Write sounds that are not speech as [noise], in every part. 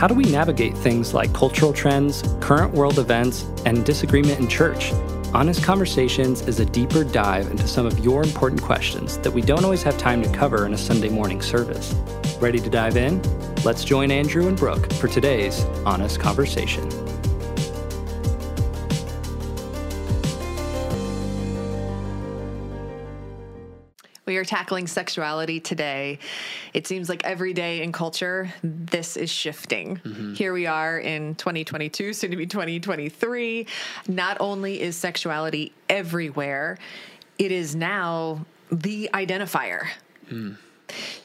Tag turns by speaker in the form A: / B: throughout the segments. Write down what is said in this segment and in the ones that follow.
A: How do we navigate things like cultural trends, current world events, and disagreement in church? Honest Conversations is a deeper dive into some of your important questions that we don't always have time to cover in a Sunday morning service. Ready to dive in? Let's join Andrew and Brooke for today's Honest Conversation.
B: Are tackling sexuality today. It seems like every day in culture, this is shifting. Mm-hmm. Here we are in 2022, soon to be 2023. Not only is sexuality everywhere, it is now the identifier. Mm.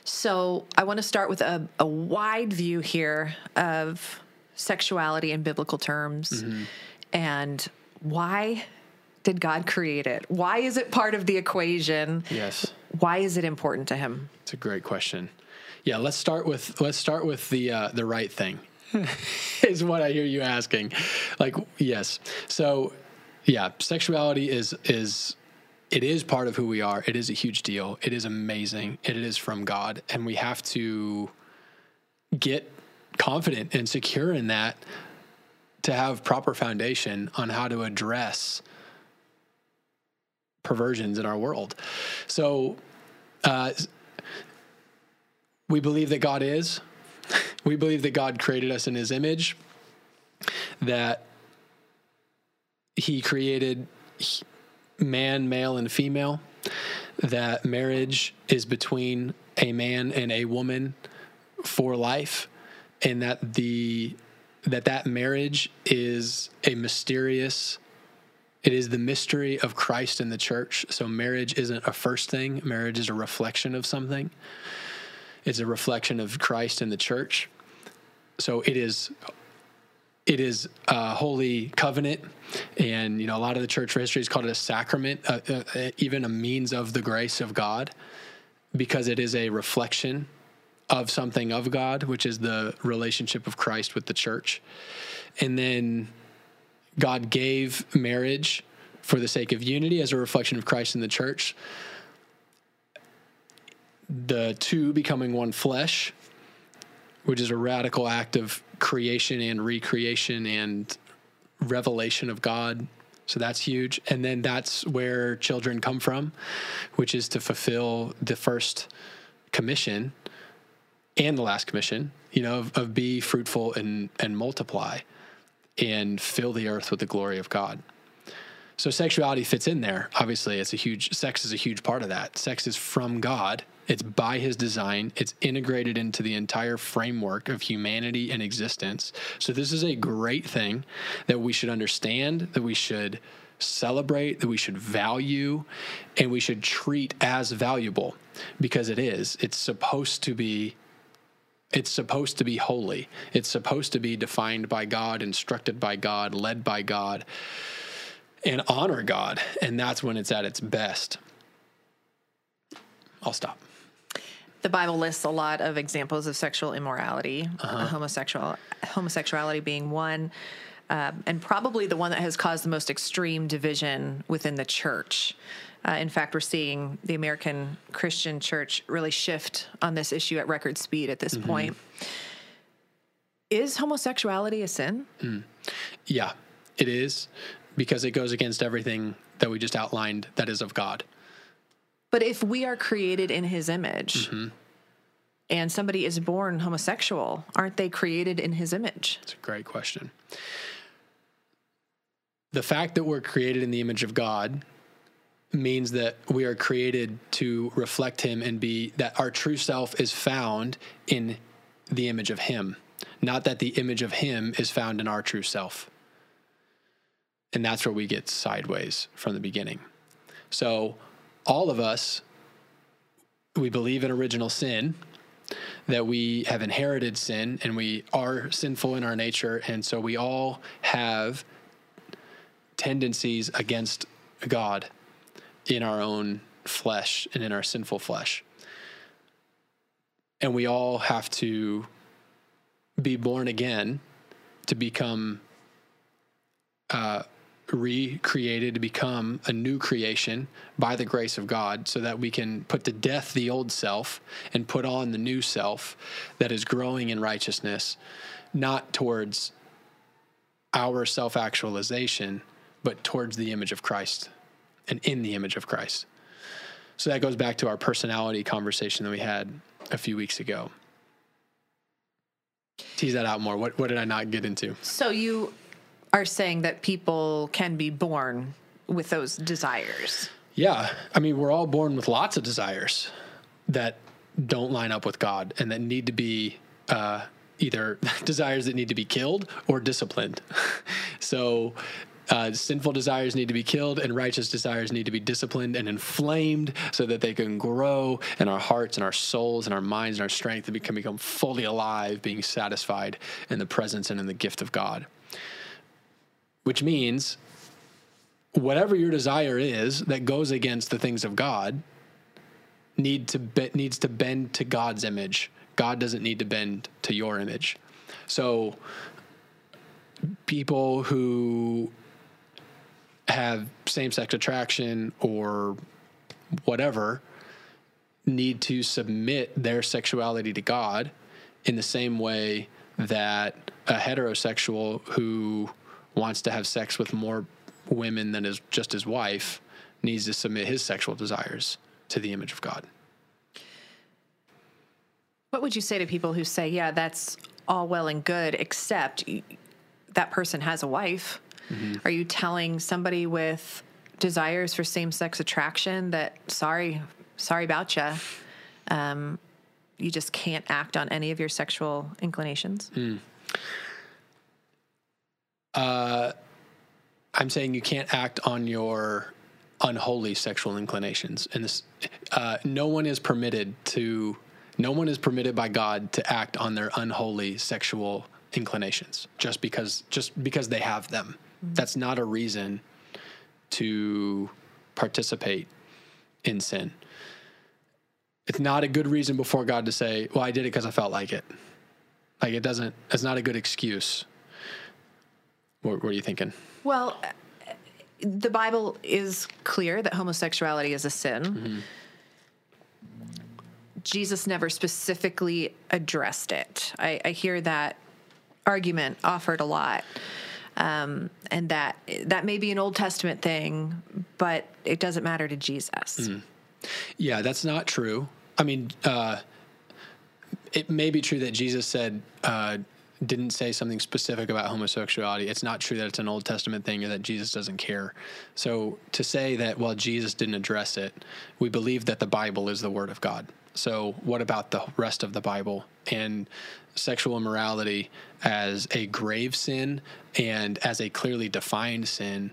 B: So I want to start with a, a, wide view here of sexuality in biblical terms mm-hmm. and why did God create it? Why is it part of the equation?
C: Yes.
B: Why is it important to him?
C: It's a great question. Yeah, let's start with let's start with the uh, the right thing. [laughs] is what I hear you asking. Like, yes. So, yeah, sexuality is is it is part of who we are. It is a huge deal. It is amazing. It is from God, and we have to get confident and secure in that to have proper foundation on how to address perversions in our world. So, uh, we believe that God is. We believe that God created us in His image. That He created man, male, and female. That marriage is between a man and a woman for life, and that the that that marriage is a mysterious it is the mystery of Christ in the church. So marriage isn't a first thing, marriage is a reflection of something. It's a reflection of Christ in the church. So it is it is a holy covenant and you know a lot of the church history has called it a sacrament uh, uh, even a means of the grace of god because it is a reflection of something of god which is the relationship of christ with the church and then God gave marriage for the sake of unity as a reflection of Christ in the church. The two becoming one flesh, which is a radical act of creation and recreation and revelation of God. So that's huge. And then that's where children come from, which is to fulfill the first commission and the last commission, you know, of, of be fruitful and, and multiply and fill the earth with the glory of God. So sexuality fits in there. Obviously, it's a huge sex is a huge part of that. Sex is from God. It's by his design. It's integrated into the entire framework of humanity and existence. So this is a great thing that we should understand, that we should celebrate, that we should value, and we should treat as valuable because it is. It's supposed to be it's supposed to be holy. It's supposed to be defined by God, instructed by God, led by God, and honor God. And that's when it's at its best. I'll stop.
B: The Bible lists a lot of examples of sexual immorality, uh-huh. homosexual homosexuality being one, um, and probably the one that has caused the most extreme division within the church. Uh, in fact, we're seeing the American Christian church really shift on this issue at record speed at this mm-hmm. point. Is homosexuality a sin? Mm.
C: Yeah, it is because it goes against everything that we just outlined that is of God.
B: But if we are created in his image, mm-hmm. and somebody is born homosexual, aren't they created in his image?
C: It's a great question. The fact that we're created in the image of God means that we are created to reflect him and be that our true self is found in the image of him, not that the image of him is found in our true self. And that's where we get sideways from the beginning. So, all of us, we believe in original sin, that we have inherited sin and we are sinful in our nature. And so we all have tendencies against God in our own flesh and in our sinful flesh. And we all have to be born again to become uh, recreated to become a new creation by the grace of God so that we can put to death the old self and put on the new self that is growing in righteousness, not towards our self actualization, but towards the image of Christ and in the image of Christ. So that goes back to our personality conversation that we had a few weeks ago. Tease that out more. What, what did I not get into?
B: So you are saying that people can be born with those desires.
C: Yeah. I mean, we're all born with lots of desires that don't line up with God and that need to be uh, either [laughs] desires that need to be killed or disciplined. [laughs] so, uh, sinful desires need to be killed, and righteous desires need to be disciplined and inflamed so that they can grow in our hearts and our souls and our minds and our strength and can become fully alive, being satisfied in the presence and in the gift of God. Which means whatever your desire is that goes against the things of God need to be, needs to bend to God's image. God doesn't need to bend to your image. So people who have same-sex attraction or whatever need to submit their sexuality to God in the same way that a heterosexual who wants to have sex with more women than is just his wife needs to submit his sexual desires to the image of God.
B: What would you say to people who say, yeah, that's all well and good, except that person has a wife? Mm-hmm. Are you telling somebody with desires for same sex attraction that, sorry, sorry about you? Um, you just can't act on any of your sexual inclinations? Mm.
C: Uh, I'm saying you can't act on your unholy sexual inclinations, and this, uh, no one is permitted to. No one is permitted by God to act on their unholy sexual inclinations just because just because they have them. Mm-hmm. That's not a reason to participate in sin. It's not a good reason before God to say, "Well, I did it because I felt like it." Like it doesn't. It's not a good excuse. What, what are you thinking?
B: Well, the Bible is clear that homosexuality is a sin. Mm-hmm. Jesus never specifically addressed it. I, I, hear that argument offered a lot, um, and that that may be an Old Testament thing, but it doesn't matter to Jesus. Mm.
C: Yeah, that's not true. I mean, uh, it may be true that Jesus said, uh, didn't say something specific about homosexuality. It's not true that it's an Old Testament thing or that Jesus doesn't care. So to say that, well, Jesus didn't address it, we believe that the Bible is the Word of God. So what about the rest of the Bible and sexual immorality as a grave sin and as a clearly defined sin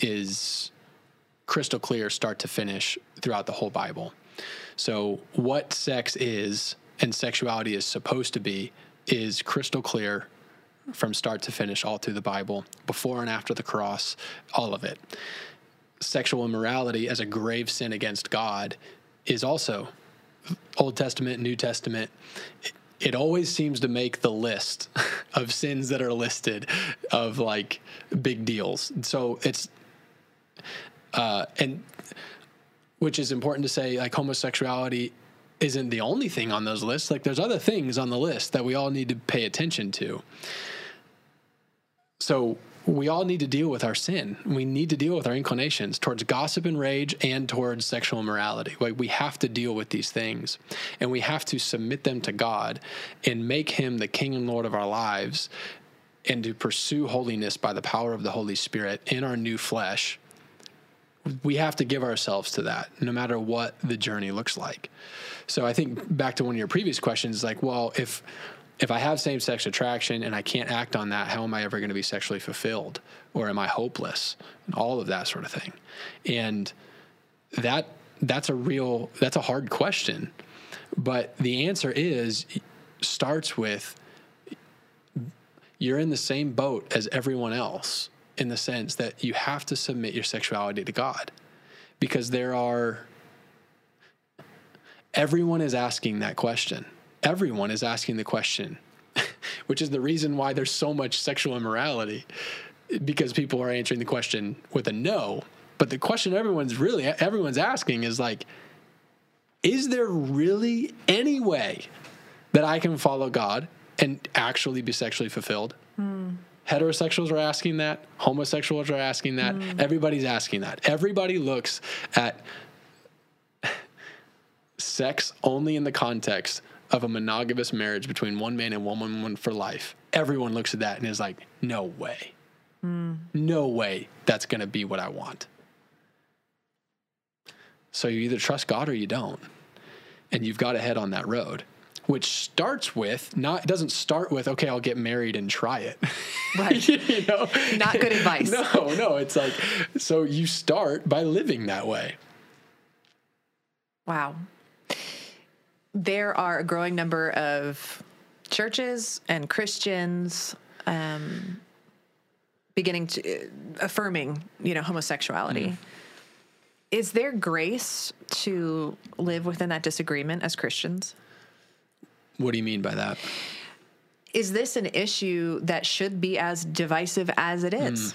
C: is crystal clear start to finish throughout the whole Bible. So what sex is and sexuality is supposed to be is crystal clear from start to finish all through the Bible, before and after the cross, all of it. Sexual immorality as a grave sin against God is also Old Testament, New Testament. It, always seems to make the list [laughs] of sins that are listed of like big deals. So it's, uh, and which is important to say, like homosexuality isn't the only thing on those lists. Like there's other things on the list that we all need to pay attention to. So we all need to deal with our sin. We need to deal with our inclinations towards gossip and rage and towards sexual immorality. Like we have to deal with these things and we have to submit them to God and make him the king and lord of our lives and to pursue holiness by the power of the Holy Spirit in our new flesh. We have to give ourselves to that no matter what the journey looks like. So I think back to one of your previous questions, like, well, if if I have same sex attraction and I can't act on that, how am I ever going to be sexually fulfilled? Or am I hopeless? And all of that sort of thing. And that that's a real that's a hard question. But the answer is starts with you're in the same boat as everyone else in the sense that you have to submit your sexuality to God. Because there are Everyone is asking that question. Everyone is asking the question, [laughs] which is the reason why there's so much sexual immorality. because people are answering the question with a no. But the question everyone's really everyone's asking is like, is there really any way that I can follow God and actually be sexually fulfilled? Hmm. Heterosexuals are asking that. Homosexuals are asking that. Hmm. Everybody's asking that. Everybody looks at [laughs] sex only in the context of a monogamous marriage between one man and one woman for life. Everyone looks at that and is like, no way. Hmm. No way that's going to be what I want. So you either trust God or you don't. And you've got to head on that road, which starts with not, it doesn't start with, okay, I'll get married and try it. [laughs]
B: Right.
C: you know?
B: Not good advice. [laughs]
C: No, no. It's like, so you start by living that way.
B: Wow. There are a growing number of churches and Christians um, beginning to uh, affirming, you know, homosexuality. Is there grace to live within that disagreement as Christians?
C: What do you mean by that?
B: Is this an issue that should be as divisive as it is?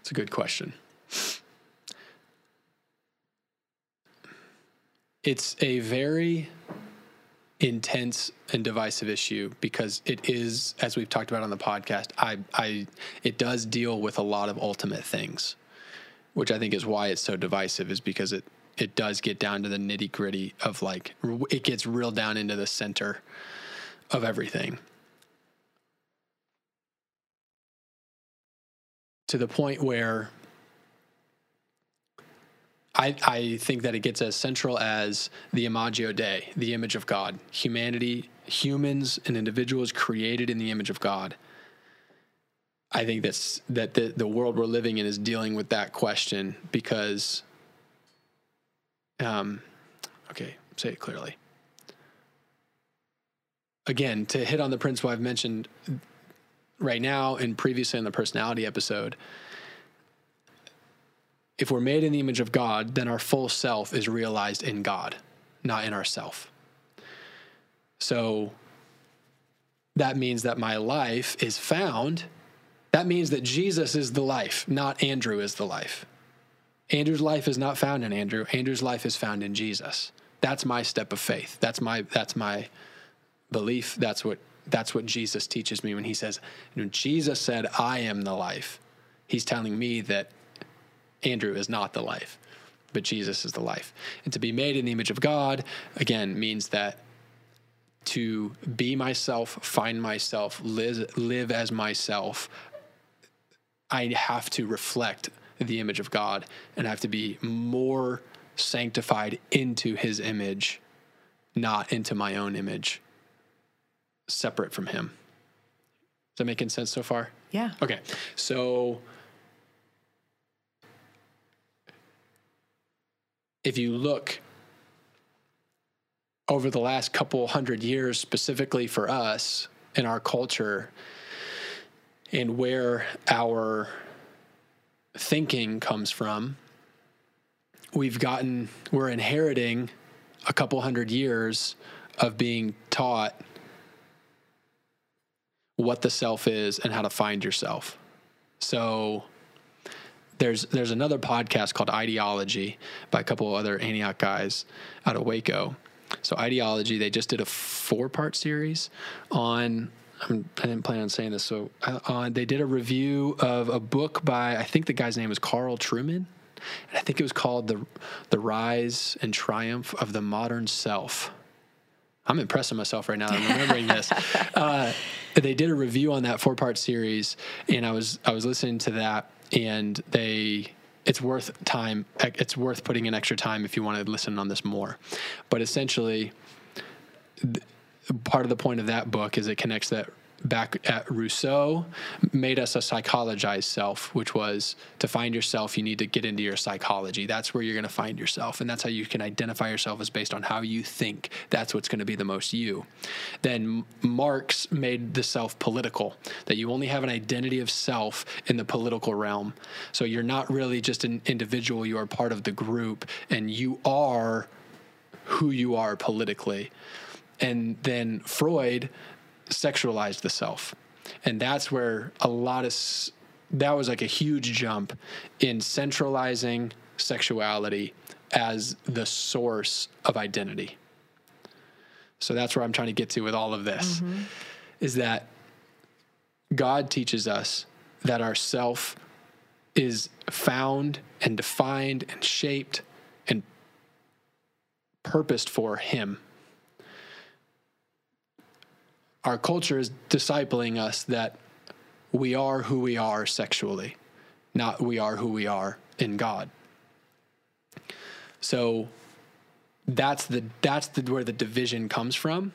C: It's a good question. It's a very intense and divisive issue because it is, as we've talked about on the podcast, I, I, it does deal with a lot of ultimate things, which I think is why it's so divisive, is because it, it does get down to the nitty gritty of like, it gets real down into the center of everything. To the point where I, I think that it gets as central as the Imago Dei, the image of God. Humanity, humans, and individuals created in the image of God. I think that's that the, the world we're living in is dealing with that question because um okay, say it clearly. Again, to hit on the principle I've mentioned right now and previously in the personality episode, if we're made in the image of God, then our full self is realized in God, not in ourself. So that means that my life is found. That means that Jesus is the life, not Andrew is the life. Andrew's life is not found in Andrew. Andrew's life is found in Jesus. That's my step of faith. That's my that's my belief. That's what that's what Jesus teaches me when he says, when Jesus said, I am the life. He's telling me that Andrew is not the life, but Jesus is the life. And to be made in the image of God, again, means that to be myself, find myself, live, live as myself, I have to reflect the image of God and I have to be more sanctified into his image, not into my own image, separate from him. Is that making sense so far?
B: Yeah.
C: Okay. So if you look over the last couple hundred years, specifically for us in our culture, and where our thinking comes from, we've gotten, we're inheriting a couple hundred years of being taught what the self is and how to find yourself. So there's there's another podcast called Ideology by a couple of other Antioch guys out of Waco. So Ideology, they just did a four part series on. I'm, I didn't plan on saying this. So uh, they did a review of a book by I think the guy's name is Carl Trueman. and I think it was called the the Rise and Triumph of the Modern Self. I'm impressing myself right now. I'm remembering this. [laughs] Uh, they did a review on that four part series, and I was I was listening to that, and they it's worth time. It's worth putting in extra time if you want to listen on this more. But essentially, th- part of the point of that book is it connects that back at Rousseau made us a psychologized self, which was to find yourself, you need to get into your psychology. That's where you're going to find yourself. And that's how you can identify yourself as based on how you think. That's what's going to be the most you. Then Marx made the self political, that you only have an identity of self in the political realm. So you're not really just an individual, you are part of the group, and you are who you are politically. And then Freud sexualized the self. And that's where a lot of that was like a huge jump in centralizing sexuality as the source of identity. So that's where I'm trying to get to with all of this mm-hmm. is that God teaches us that our self is found and defined and shaped and purposed for Him. Our culture is discipling us that we are who we are sexually, not we are who we are in God. So that's the that's the where the division comes from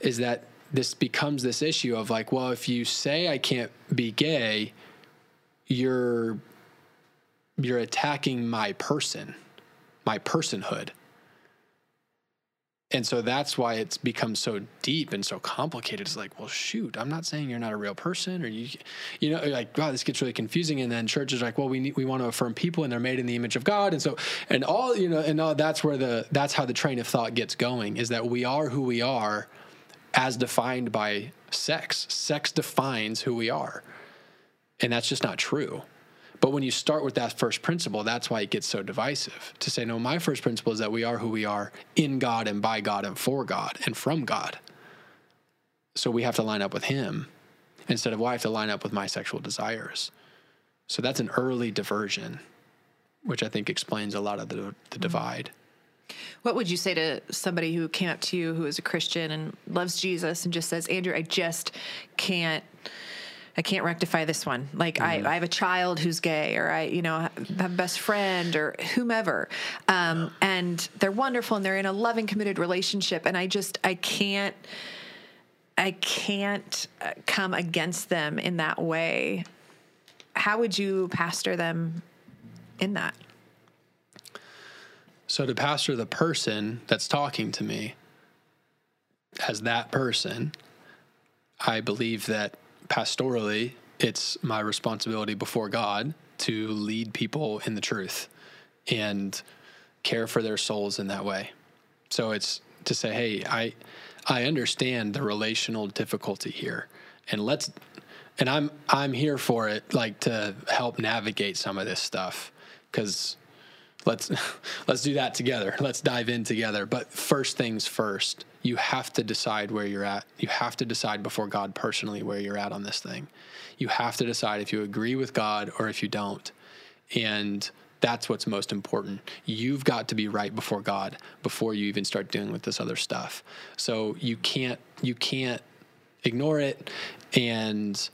C: is that this becomes this issue of like well if you say I can't be gay you're you're attacking my person my personhood and so that's why it's become so deep and so complicated. It's like well shoot i'm not saying you're not a real person or you you know like wow this gets really confusing. And then church is like well we need, we want to affirm people and they're made in the image of god. And so and all you know and all that's where the that's how the train of thought gets going is that we are who we are as defined by sex. Sex defines who we are. And that's just not true but when you start with that first principle, that's why it gets so divisive. To say, no, my first principle is that we are who we are in God and by God and for God and from God. So we have to line up with Him instead of, well, I have to line up with my sexual desires. So that's an early diversion, which I think explains a lot of the, the divide.
B: What would you say to somebody who came up to you who is a Christian and loves Jesus and just says, Andrew, I just can't I can't rectify this one. Like I, I have a child who's gay, or I, you know, have a best friend, or whomever, um, and they're wonderful and they're in a loving, committed relationship, and I just I can't, I can't uh, come against them in that way. How would you pastor them in that?
C: So to pastor the person that's talking to me as that person, I believe that pastorally, it's my responsibility before God to lead people in the truth and care for their souls in that way. So it's to say, hey, I I understand the relational difficulty here, and let's and I'm I'm here for it, like to help navigate some of this stuff because let's [laughs] let's do that together. Let's dive in together. But first things first you have to decide where you're at. You have to decide before god personally where you're at on this thing. You have to decide if you agree with god or if you don't. And that's what's most important. You've got to be right before god before you even start dealing with this other stuff. So you can't you can't ignore it. And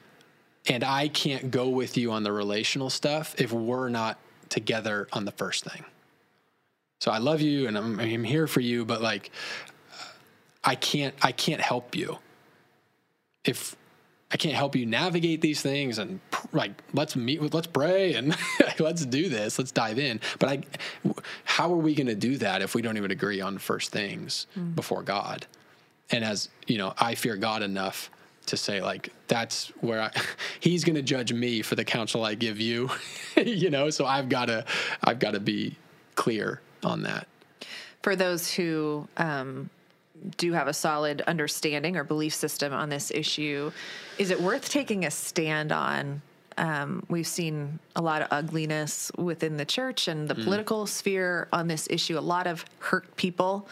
C: and i can't go with you on the relational stuff if we're not together on the first thing. So I love you and I'm, I'm here for you, but like, I can't, I can't help you if I can't help you navigate these things and like, let's meet with, let's pray and [laughs] let's do this, let's dive in. But I, how are we going to do that if we don't even agree on first things mm. before God? And as you know, I fear God enough to say like that's where I, [laughs] he's going to judge me for the counsel I give you, [laughs] you know. So I've got to I've got to be clear on that.
B: For those who um, do have a solid understanding or belief system on this issue, is it worth taking a stand on? Um, we've seen a lot of ugliness within the church and the mm. political sphere on this issue. A lot of hurt people.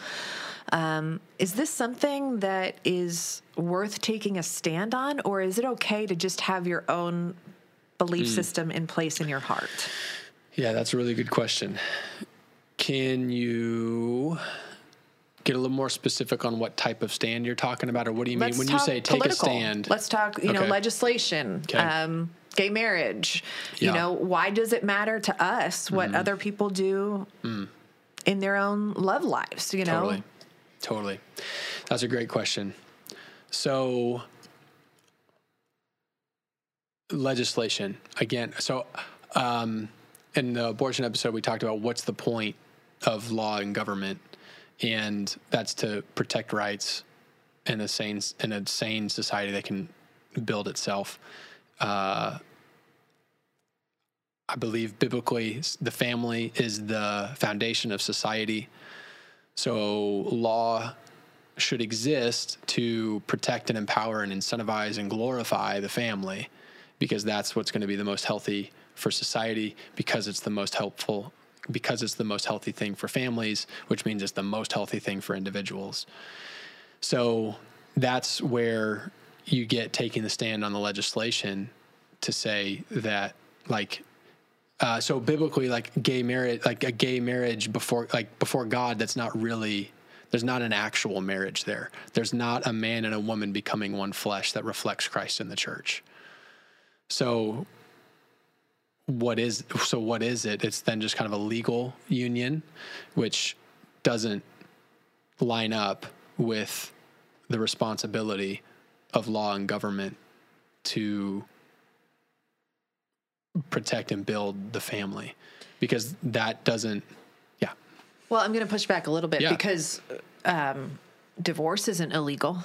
B: Um, is this something that is worth taking a stand on, or is it okay to just have your own belief mm. system in place in your heart?
C: Yeah, that's a really good question. Can you get a little more specific on what type of stand you're talking about, or what do you
B: Let's
C: mean when you say take
B: political.
C: a stand?
B: Let's talk, you okay. know, legislation. Okay. Um, gay marriage. Yeah. You know, why does it matter to us what mm. other people do mm. in their own love lives? You know,
C: totally. Totally. That's a great question. So, legislation again. So, um, in the abortion episode, we talked about what's the point of law and government, and that's to protect rights in a sane in a sane society that can build itself. Uh, I believe biblically, the family is the foundation of society. So law should exist to protect and empower and incentivize and glorify the family because that's what's going to be the most healthy for society because it's the most helpful because it's the most healthy thing for families which means it's the most healthy thing for individuals. So that's where you get taking the stand on the legislation to say that like uh, so biblically like gay marriage like a gay marriage before like before god that's not really there's not an actual marriage there. There's not a man and a woman becoming one flesh that reflects christ in the church. So what is so what is it? It's then just kind of a legal union which doesn't line up with the responsibility of law and government to protect and build the family because that doesn't yeah
B: Well, I'm going to push back a little bit
C: Yeah.
B: because um, divorce isn't illegal.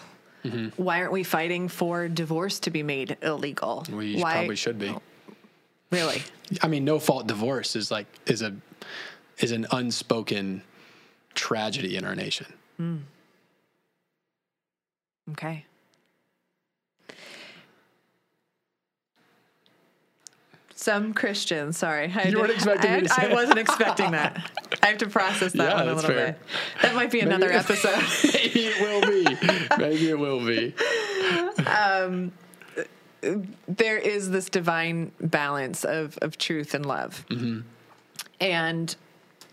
B: Why aren't we fighting for divorce to be made illegal?
C: we
B: Why,
C: probably should be
B: Really?
C: i mean no fault divorce is like is a is an unspoken tragedy in our nation
B: Okay. Some Christians, sorry. I
C: You weren't expecting
B: I,
C: say
B: I wasn't expecting that. I have to process that [laughs]
C: Yeah,
B: one a little
C: fair.
B: bit. That might be another [laughs] episode.
C: maybe it will be maybe it will be
B: there is this divine balance of of truth and love. And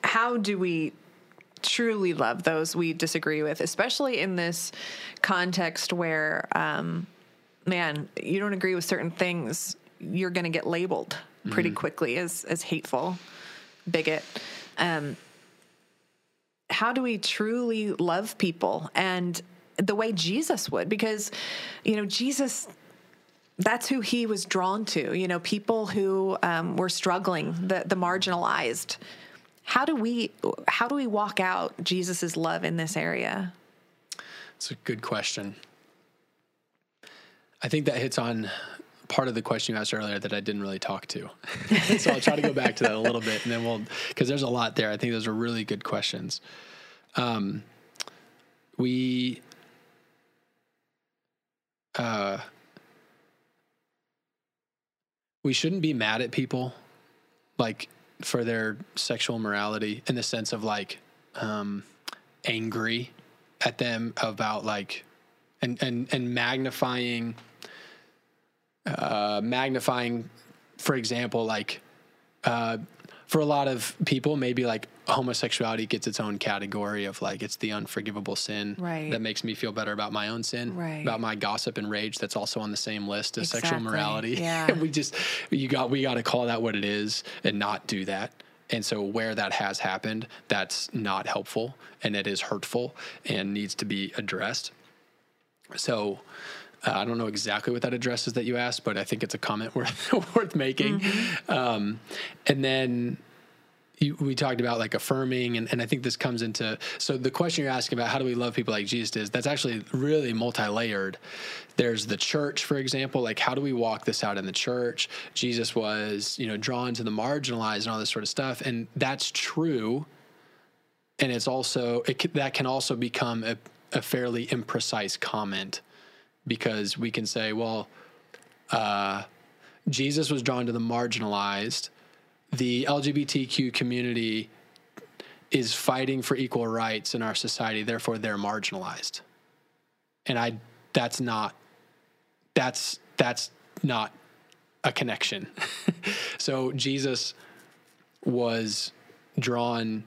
B: how do we truly love those we disagree with, especially in this context where, um, man, you don't agree with certain things, you're going to get labeled pretty quickly as as hateful, bigot. Um, how do we truly love people and the way Jesus would? Because, you know, Jesus that's who he was drawn to you know people who um, were struggling the, the marginalized how do we how do we walk out jesus's love in this area
C: It's a good question. I think that hits on part of the question you asked earlier that I didn't really talk to. [laughs] so I'll try to go back to that a little bit and then we'll, because there's a lot there. I think those are really good questions. Um, we, uh, we shouldn't be mad at people like for their sexual morality in the sense of like um, angry at them about like and and and magnifying uh, magnifying for example like uh, for a lot of people maybe like homosexuality gets its own category of like it's the unforgivable sin
B: Right.
C: that makes me feel better about my own sin
B: Right.
C: about my gossip and rage that's also on the same list as sexual morality [laughs]
B: Yeah.
C: we just you got we got to call that what it is and not do that and so where that has happened that's not helpful and it is hurtful and needs to be addressed so uh, I don't know exactly what that address is that you asked, but I think it's a comment [laughs] worth worth making. Um, and then you, we talked about like affirming, and, and I think this comes into so the question you're asking about how do we love people like Jesus is that's actually really multi layered. There's the church, for example, like how do we walk this out in the church? Jesus was, you know, drawn to the marginalized and all this sort of stuff, and that's true and it's also it, that can also become a, a fairly imprecise comment because we can say well uh, jesus was drawn to the marginalized. The lgbtq community is fighting for equal rights in our society therefore they're marginalized. And i that's not that's that's not a connection. [laughs] So jesus was drawn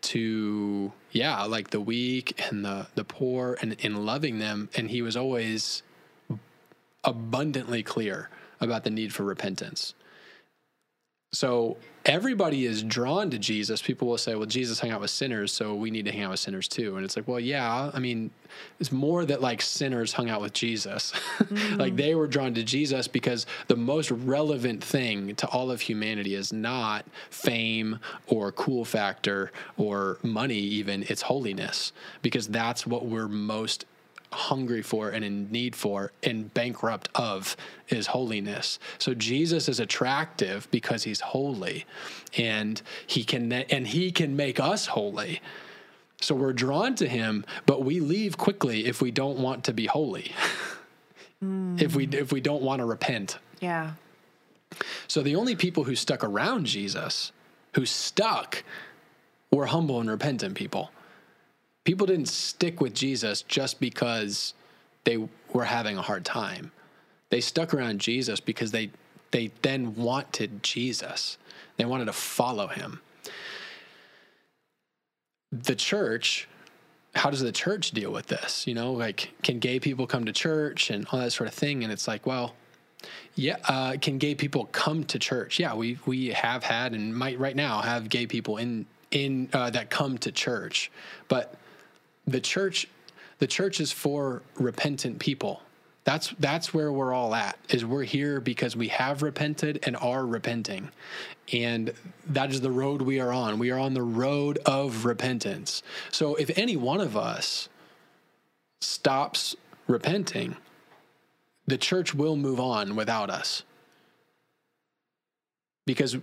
C: to yeah like the weak and the the poor and in loving them. And he was always abundantly clear about the need for repentance so everybody is drawn to Jesus. People will say, well, Jesus hung out with sinners, so we need to hang out with sinners too. And it's like, well, yeah, I mean, it's more that like sinners hung out with Jesus. [laughs] like mm-hmm. they were drawn to Jesus because the most relevant thing to all of humanity is not fame or cool factor or money, even, it's holiness, because that's what we're most hungry for and in need for and bankrupt of is holiness. So Jesus is attractive because he's holy and he can and he can make us holy. So we're drawn to him, but we leave quickly if we don't want to be holy. Mm. If we if we don't want to repent.
B: Yeah.
C: So the only people who stuck around Jesus, who stuck, were humble and repentant people. People didn't stick with Jesus just because they were having a hard time. They stuck around Jesus because they they then wanted Jesus. They wanted to follow him. The church how does the church deal with this? You know, like can gay people come to church and all that sort of thing? And it's like, well, yeah, uh, can gay people come to church? Yeah, we we have had and might right now have gay people in in uh, that come to church, but the church the church is for repentant people. That's that's where we're all at. Is we're here because we have repented and are repenting. And that is the road we are on. We are on the road of repentance. So if any one of us stops repenting, the church will move on without us. Because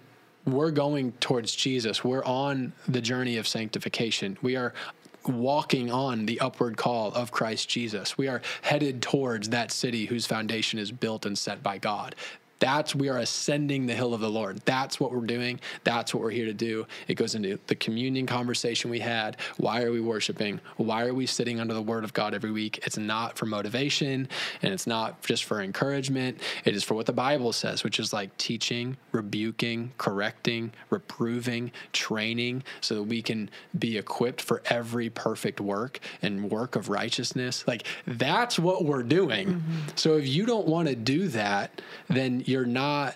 C: we're going towards Jesus. We're on the journey of sanctification. We are walking on the upward call of Christ Jesus. We are headed towards that city whose foundation is built and set by God. That's we are ascending the hill of the Lord. That's what we're doing. That's what we're here to do. It goes into the communion conversation we had. Why are we worshiping? Why are we sitting under the word of God every week? It's not for motivation and it's not just for encouragement. It is for what the Bible says, which is like teaching, rebuking, correcting, reproving, training so that we can be equipped for every perfect work and work of righteousness. Like that's what we're doing. Mm-hmm. So if you don't want to do that, then you're not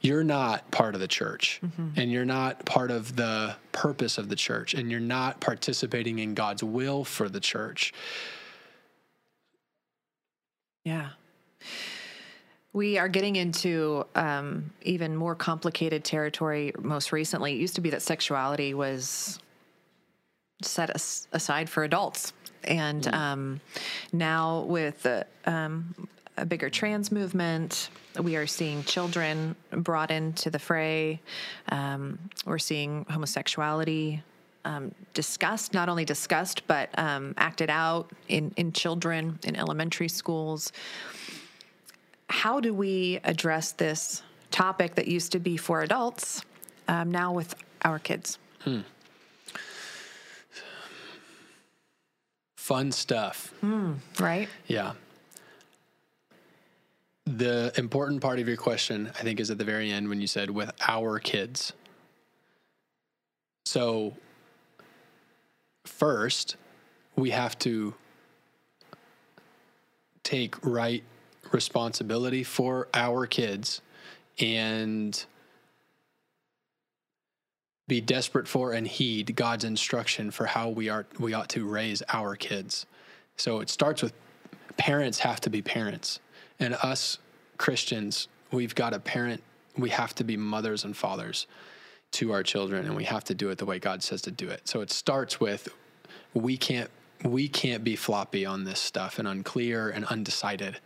C: you're not part of the church mm-hmm. and you're not part of the purpose of the church and you're not participating in God's will for the church.
B: Yeah. We are getting into um, even more complicated territory most recently. It used to be that sexuality was set as- aside for adults. And mm. um, now, with the um, a bigger trans movement. We are seeing children brought into the fray. Um, we're seeing homosexuality um, discussed, not only discussed, but um, acted out in, in children in elementary schools. How do we address this topic that used to be for adults um, now with our kids? Hmm.
C: Fun stuff.
B: Mm, right?
C: Yeah. The important part of your question, I think, is at the very end when you said with our kids. So, first, we have to take right responsibility for our kids and be desperate for and heed God's instruction for how we are we ought to raise our kids. So it starts with parents have to be parents. And us Christians, we've got a parent, we have to be mothers and fathers to our children and we have to do it the way God says to do it. So it starts with we can't we can't be floppy on this stuff and unclear and undecided.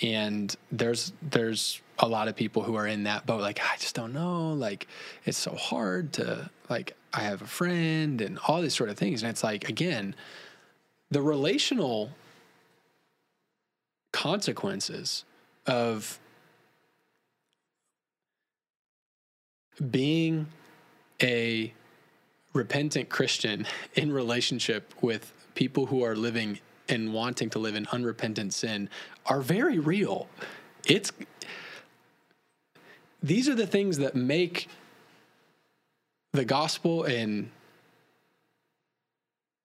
C: And there's there's a lot of people who are in that boat like I just don't know, like it's so hard to like I have a friend and all these sort of things and it's like again, the relational consequences of being a repentant Christian [laughs] in relationship with people who are living and wanting to live in unrepentant sin are very real. It's these are the things that make the gospel and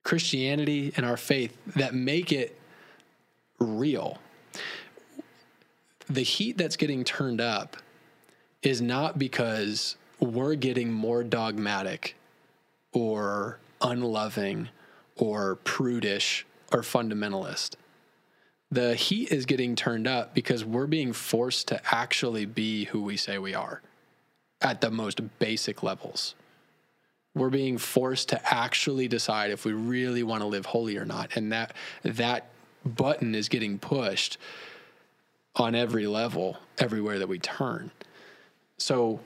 C: Christianity and our faith that make it real the heat that's getting turned up is not because we're getting more dogmatic or unloving or prudish or fundamentalist. The heat is getting turned up because we're being forced to actually be who we say we are at the most basic levels. We're being forced to actually decide if we really want to live holy or not. And that that button is getting pushed on every level, everywhere that we turn. So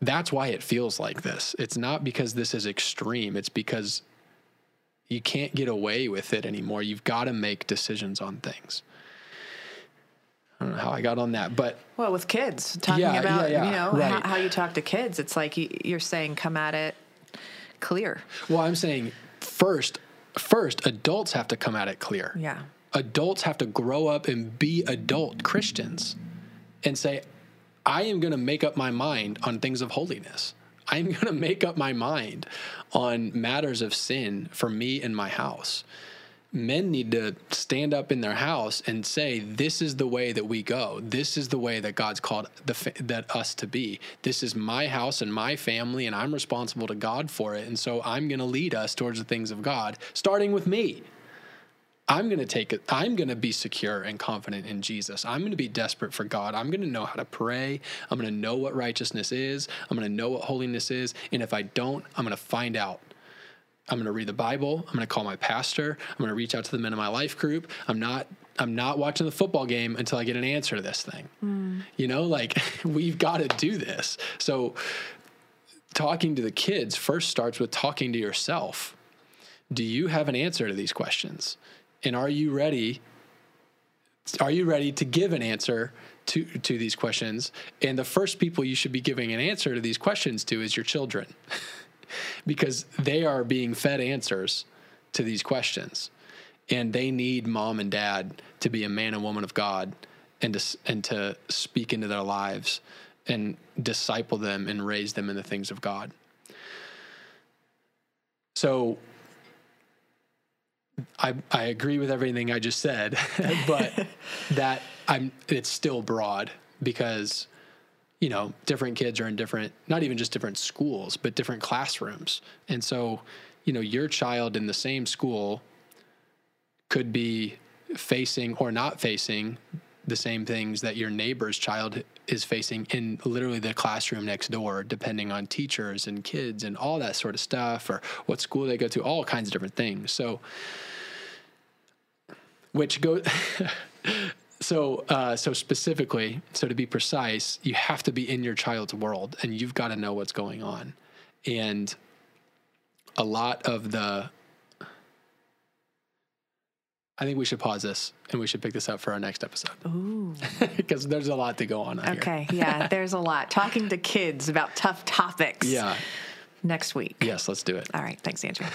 C: that's why it feels like this. It's not because this is extreme, it's because You can't get away with it anymore. You've got to make decisions on things. I don't know how I got on that, but
B: Well, with kids, talking
C: Yeah,
B: about
C: yeah, yeah,
B: you know
C: right.
B: how, how you talk to kids, it's like you, you're saying, come at it clear.
C: well, I'm saying first, first adults have to come at it clear.
B: Yeah.
C: Adults have to grow up and be adult Christians and say, I am going to make up my mind on things of holiness. I'm [laughs] going to make up my mind on matters of sin for me and my house. Men need to stand up in their house and say, "This is the way that we go. This is the way that God's called the that us to be. This is my house and my family, and I'm responsible to God for it. And so I'm going to lead us towards the things of God, starting with me." I'm going to take it. I'm going to be secure and confident in Jesus. I'm going to be desperate for God. I'm going to know how to pray. I'm going to know what righteousness is. I'm going to know what holiness is. And if I don't, I'm going to find out. I'm going to read the Bible. I'm going to call my pastor. I'm going to reach out to the men in my life group. I'm not I'm not watching the football game until I get an answer to this thing. You know, like we've got to do this. So talking to the kids first starts with talking to yourself. Do you have an answer to these questions? And are you ready? Are you ready to give an answer to, to these questions? And the first people you should be giving an answer to these questions to is your children, [laughs] because they are being fed answers to these questions. And they need mom and dad to be a man and woman of God and to, and to speak into their lives and disciple them and raise them in the things of God. So I I agree with everything I just said, [laughs] but [laughs] that I'm it's still broad because you know different kids are in different not even just different schools but different classrooms. And so you know your child in the same school could be facing or not facing the same things that your neighbor's child is facing in literally the classroom next door, depending on teachers and kids and all that sort of stuff, or what school they go to, all kinds of different things. So, which go. [laughs] so, uh, so specifically, so to be precise, you have to be in your child's world, and you've got to know what's going on, and a lot of the I think we should pause this and we should pick this up for our next episode
B: Ooh. [laughs]
C: because there's a lot to go on. on here.
B: Okay. Yeah. [laughs] There's a lot. Talking to kids about tough topics.
C: Yeah.
B: Next week.
C: Yes. Let's do it.
B: All right. Thanks, Andrew.